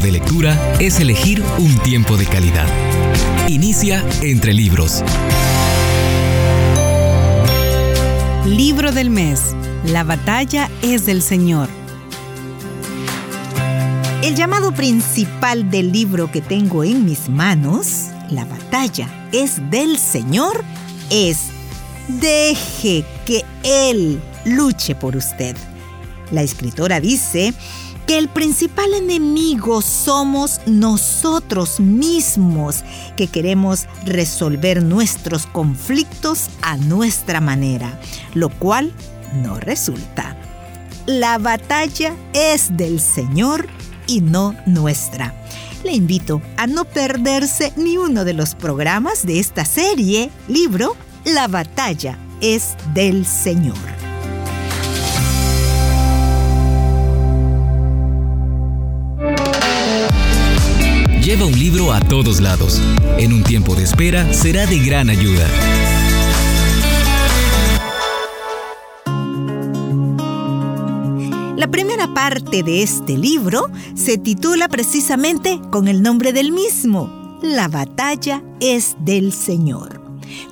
de lectura es elegir un tiempo de calidad. Inicia entre libros. Libro del mes. La batalla es del Señor. El llamado principal del libro que tengo en mis manos, La batalla es del Señor, es Deje que Él luche por usted. La escritora dice que el principal enemigo somos nosotros mismos, que queremos resolver nuestros conflictos a nuestra manera, lo cual no resulta. La batalla es del Señor y no nuestra. Le invito a no perderse ni uno de los programas de esta serie, libro, La batalla es del Señor. A todos lados. En un tiempo de espera será de gran ayuda. La primera parte de este libro se titula precisamente con el nombre del mismo, La batalla es del Señor.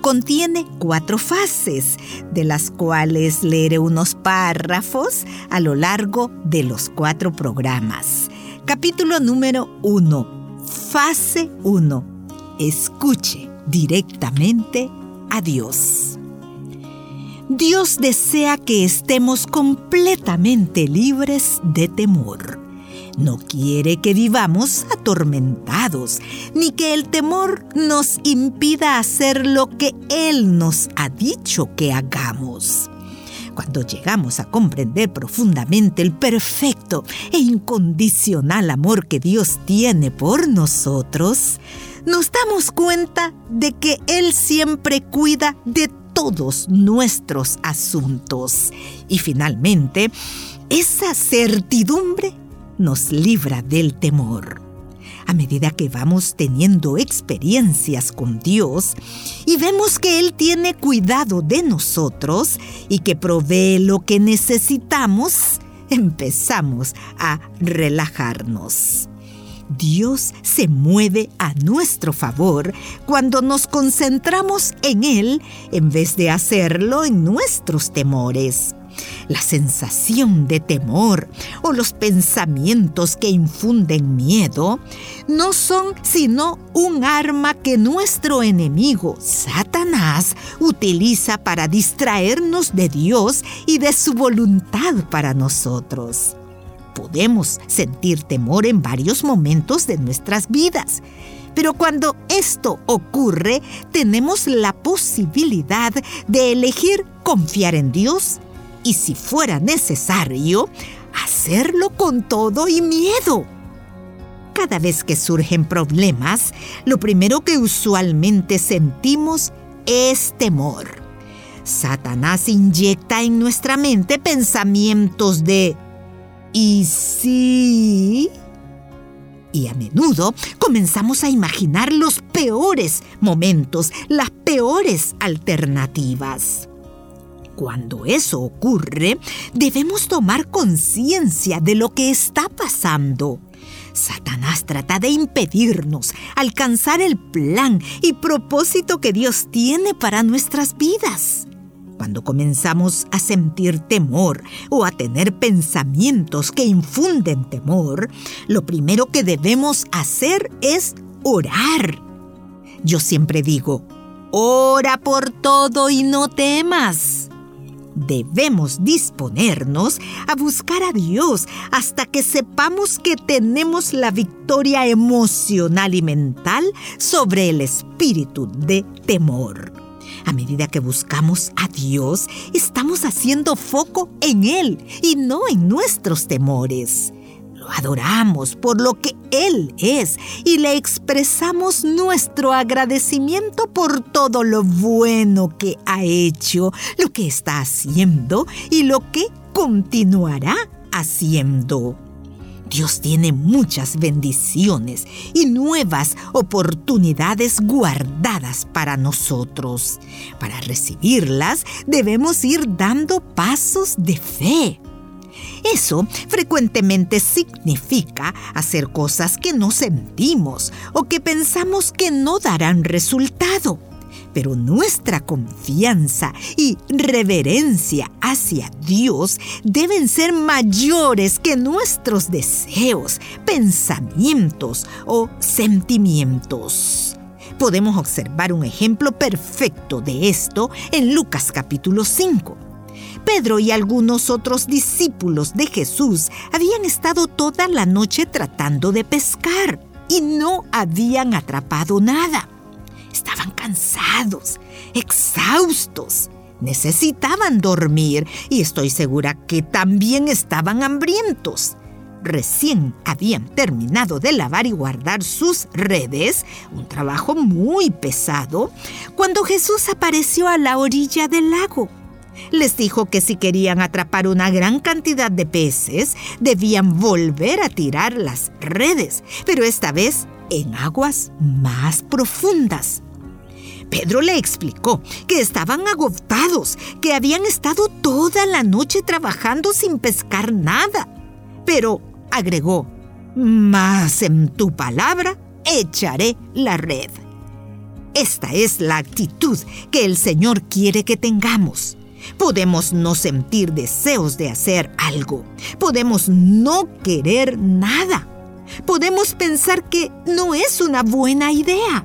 Contiene cuatro fases, de las cuales leeré unos párrafos a lo largo de los cuatro programas. Capítulo número 1 Fase 1. Escuche directamente a Dios. Dios desea que estemos completamente libres de temor. No quiere que vivamos atormentados, ni que el temor nos impida hacer lo que Él nos ha dicho que hagamos. Cuando llegamos a comprender profundamente el perfecto e incondicional amor que Dios tiene por nosotros, nos damos cuenta de que Él siempre cuida de todos nuestros asuntos. Y finalmente, esa certidumbre nos libra del temor a medida que vamos teniendo experiencias con Dios y vemos que Él tiene cuidado de nosotros y que provee lo que necesitamos, empezamos a relajarnos. Dios se mueve a nuestro favor cuando nos concentramos en Él en vez de hacerlo en nuestros temores la sensación de temor o los pensamientos que infunden miedo no son sino un arma que nuestro enemigo, Satanás, utiliza para distraernos de Dios y de su voluntad para nosotros. Podemos sentir temor en varios momentos de nuestras vidas. Pero cuando esto ocurre, tenemos la posibilidad de elegir confiar en Dios y si fuera necesario, hacerlo con todo y miedo. Cada vez que surgen problemas, lo primero que usualmente sentimos es temor. Satanás inyecta en nuestra mente pensamientos de ¿y si? Y a menudo comenzamos a imaginar los peores momentos, las peores alternativas. Cuando eso ocurre, debemos tomar conciencia de lo que está pasando. Satanás trata de impedirnos alcanzar el plan y propósito que Dios tiene para nuestras vidas. Cuando comenzamos a sentir temor o a tener pensamientos que infunden temor, lo primero que debemos hacer es orar. Yo siempre digo, ora por todo y no temas debemos disponernos a buscar a Dios hasta que sepamos que tenemos la victoria emocional y mental sobre el espíritu de temor. A medida que buscamos a Dios, estamos haciendo foco en Él y no en nuestros temores adoramos por lo que Él es y le expresamos nuestro agradecimiento por todo lo bueno que ha hecho, lo que está haciendo y lo que continuará haciendo. Dios tiene muchas bendiciones y nuevas oportunidades guardadas para nosotros. Para recibirlas debemos ir dando pasos de fe Eso frecuentemente significa hacer cosas que no sentimos o que pensamos que no darán resultado. Pero nuestra confianza y reverencia hacia Dios deben ser mayores que nuestros deseos, pensamientos o sentimientos. Podemos observar un ejemplo perfecto de esto en Lucas capítulo 5. Pedro y algunos otros discípulos de Jesús habían estado toda la noche tratando de pescar y no habían atrapado nada. Estaban cansados, exhaustos, necesitaban dormir y estoy segura que también estaban hambrientos. Recién habían terminado de lavar y guardar sus redes, un trabajo muy pesado, cuando Jesús apareció a la orilla del lago. Les dijo que si querían atrapar una gran cantidad de peces, debían volver a tirar las redes, pero esta vez en aguas más profundas. Pedro le explicó que estaban agotados, que habían estado toda la noche trabajando sin pescar nada. Pero agregó, más en tu palabra echaré la red. Esta es la actitud que el Señor quiere que tengamos. Podemos no sentir deseos de hacer algo. Podemos no querer nada. Podemos pensar que no es una buena idea.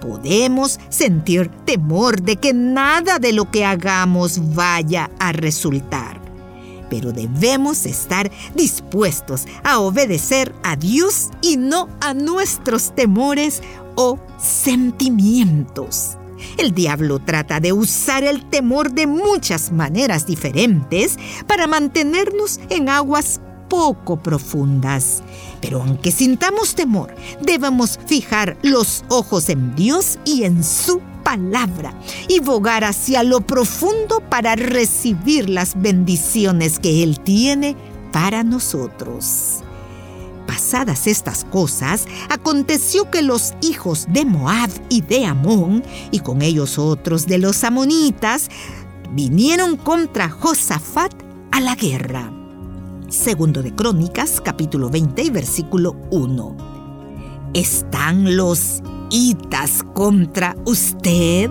Podemos sentir temor de que nada de lo que hagamos vaya a resultar pero debemos estar dispuestos a obedecer a Dios y no a nuestros temores o sentimientos. El diablo trata de usar el temor de muchas maneras diferentes para mantenernos en aguas poco profundas. Pero aunque sintamos temor, debemos fijar los ojos en Dios y en su palabra y bogar hacia lo profundo para recibir las bendiciones que Él tiene para nosotros. Pasadas estas cosas, aconteció que los hijos de Moab y de Amón, y con ellos otros de los amonitas, vinieron contra Josafat a la guerra. Segundo de Crónicas, capítulo 20 y versículo 1. ¿Están los hitas contra usted?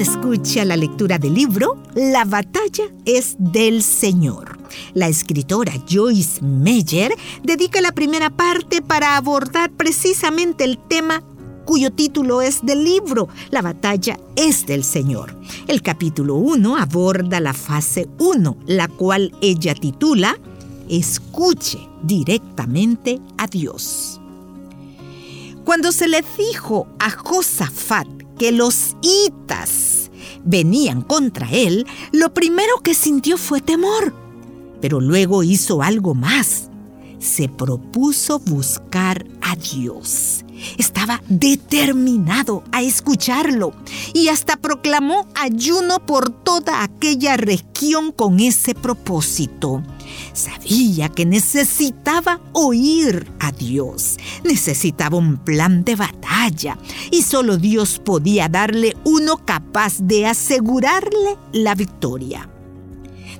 Escucha la lectura del libro La batalla es del Señor. La escritora Joyce Meyer dedica la primera parte para abordar precisamente el tema cuyo título es del libro La batalla es del Señor. El capítulo 1 aborda la fase 1, la cual ella titula Escuche directamente a Dios. Cuando se le dijo a Josafat que los hitas venían contra él, lo primero que sintió fue temor. Pero luego hizo algo más. Se propuso buscar a Dios. Estaba determinado a escucharlo y hasta proclamó ayuno por toda aquella región con ese propósito. Sabía que necesitaba oír a Dios, necesitaba un plan de batalla y solo Dios podía darle uno capaz de asegurarle la victoria.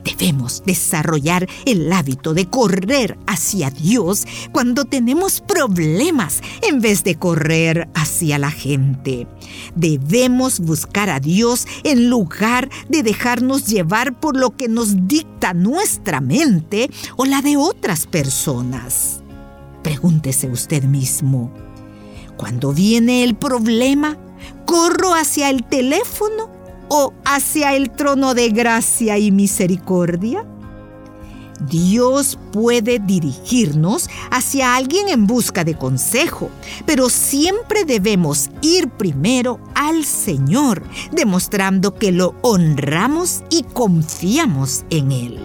Debemos desarrollar el hábito de correr hacia Dios cuando tenemos problemas en vez de correr hacia la gente. Debemos buscar a Dios en lugar de dejarnos llevar por lo que nos dicta nuestra mente o la de otras personas. Pregúntese usted mismo, cuando viene el problema, ¿corro hacia el teléfono hacia el trono de gracia y misericordia? Dios puede dirigirnos hacia alguien en busca de consejo, pero siempre debemos ir primero al Señor, demostrando que lo honramos y confiamos en Él.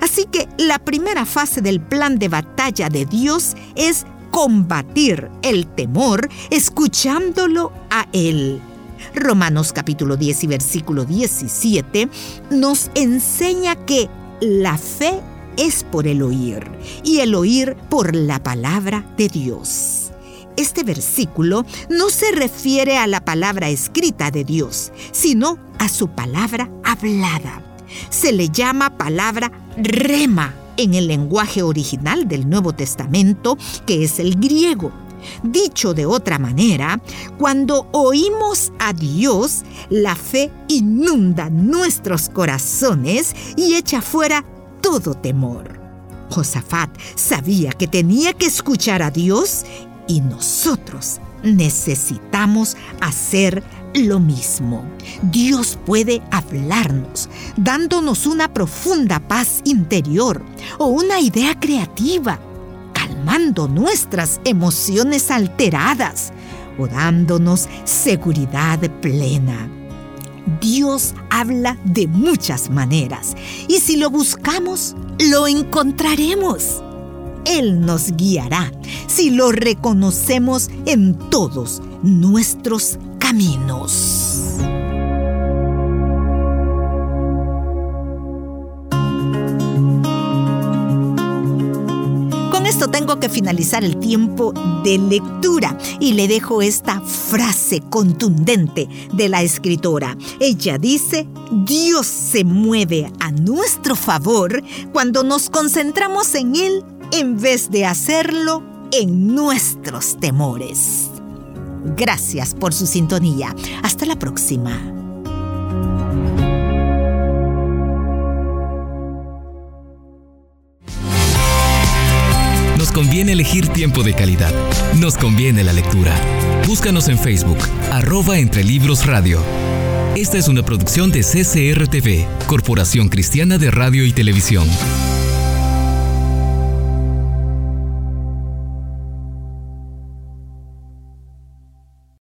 Así que la primera fase del plan de batalla de Dios es combatir el temor escuchándolo a Él. Romanos capítulo 10 y versículo 17 nos enseña que la fe es por el oír y el oír por la palabra de Dios. Este versículo no se refiere a la palabra escrita de Dios, sino a su palabra hablada. Se le llama palabra rema en el lenguaje original del Nuevo Testamento, que es el griego. Dicho de otra manera, cuando oímos a Dios, la fe inunda nuestros corazones y echa fuera todo temor. Josafat sabía que tenía que escuchar a Dios y nosotros necesitamos hacer lo mismo. Dios puede hablarnos, dándonos una profunda paz interior o una idea creativa, nuestras emociones alteradas o dándonos seguridad plena. Dios habla de muchas maneras y si lo buscamos, lo encontraremos. Él nos guiará si lo reconocemos en todos nuestros caminos. Finalizar el tiempo de lectura y le dejo esta frase contundente de la escritora. Ella dice, Dios se mueve a nuestro favor cuando nos concentramos en Él en vez de hacerlo en nuestros temores. Gracias por su sintonía. Hasta la próxima. Conviene elegir tiempo de calidad. Nos conviene la lectura. Búscanos en Facebook, arroba entre libros radio. Esta es una producción de CCRTV, Corporación Cristiana de Radio y Televisión.